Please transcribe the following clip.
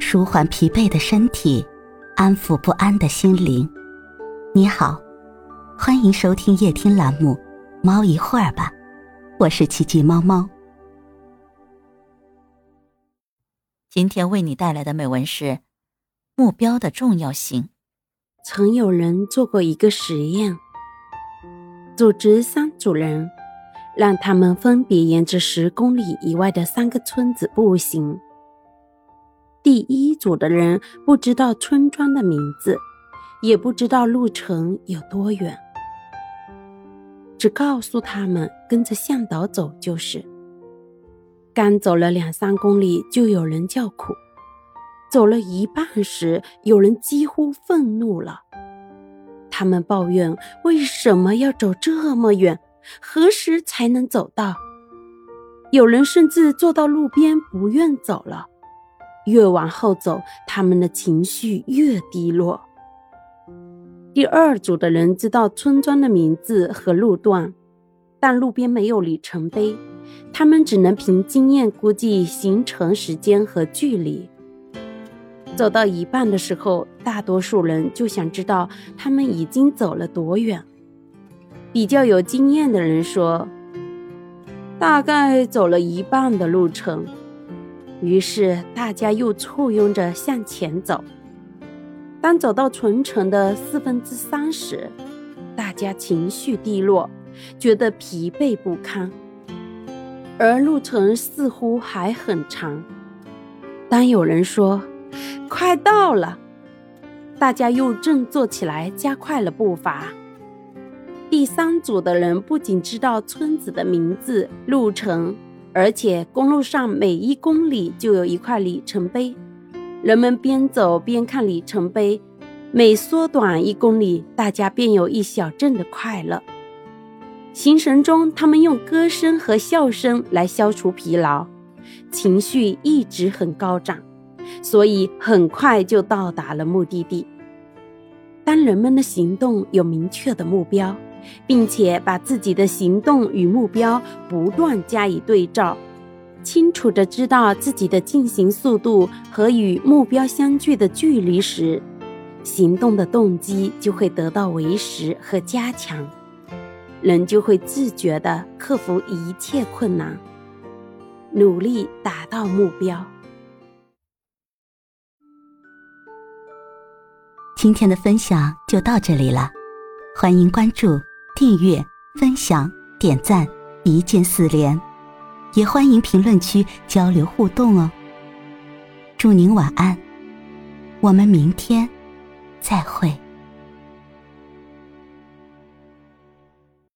舒缓疲惫的身体，安抚不安的心灵。你好，欢迎收听夜听栏目《猫一会儿吧》，我是奇迹猫猫。今天为你带来的美文是：目标的重要性。曾有人做过一个实验，组织三组人，让他们分别沿着十公里以外的三个村子步行。第一组的人不知道村庄的名字，也不知道路程有多远，只告诉他们跟着向导走就是。刚走了两三公里，就有人叫苦；走了一半时，有人几乎愤怒了。他们抱怨为什么要走这么远，何时才能走到？有人甚至坐到路边不愿走了。越往后走，他们的情绪越低落。第二组的人知道村庄的名字和路段，但路边没有里程碑，他们只能凭经验估计行程时间和距离。走到一半的时候，大多数人就想知道他们已经走了多远。比较有经验的人说：“大概走了一半的路程。”于是大家又簇拥着向前走。当走到村城的四分之三时，大家情绪低落，觉得疲惫不堪，而路程似乎还很长。当有人说“快到了”，大家又振作起来，加快了步伐。第三组的人不仅知道村子的名字、路程。而且公路上每一公里就有一块里程碑，人们边走边看里程碑，每缩短一公里，大家便有一小阵的快乐。行程中，他们用歌声和笑声来消除疲劳，情绪一直很高涨，所以很快就到达了目的地。当人们的行动有明确的目标。并且把自己的行动与目标不断加以对照，清楚地知道自己的进行速度和与目标相距的距离时，行动的动机就会得到维持和加强，人就会自觉地克服一切困难，努力达到目标。今天的分享就到这里了，欢迎关注。订阅、分享、点赞，一键四连，也欢迎评论区交流互动哦。祝您晚安，我们明天再会。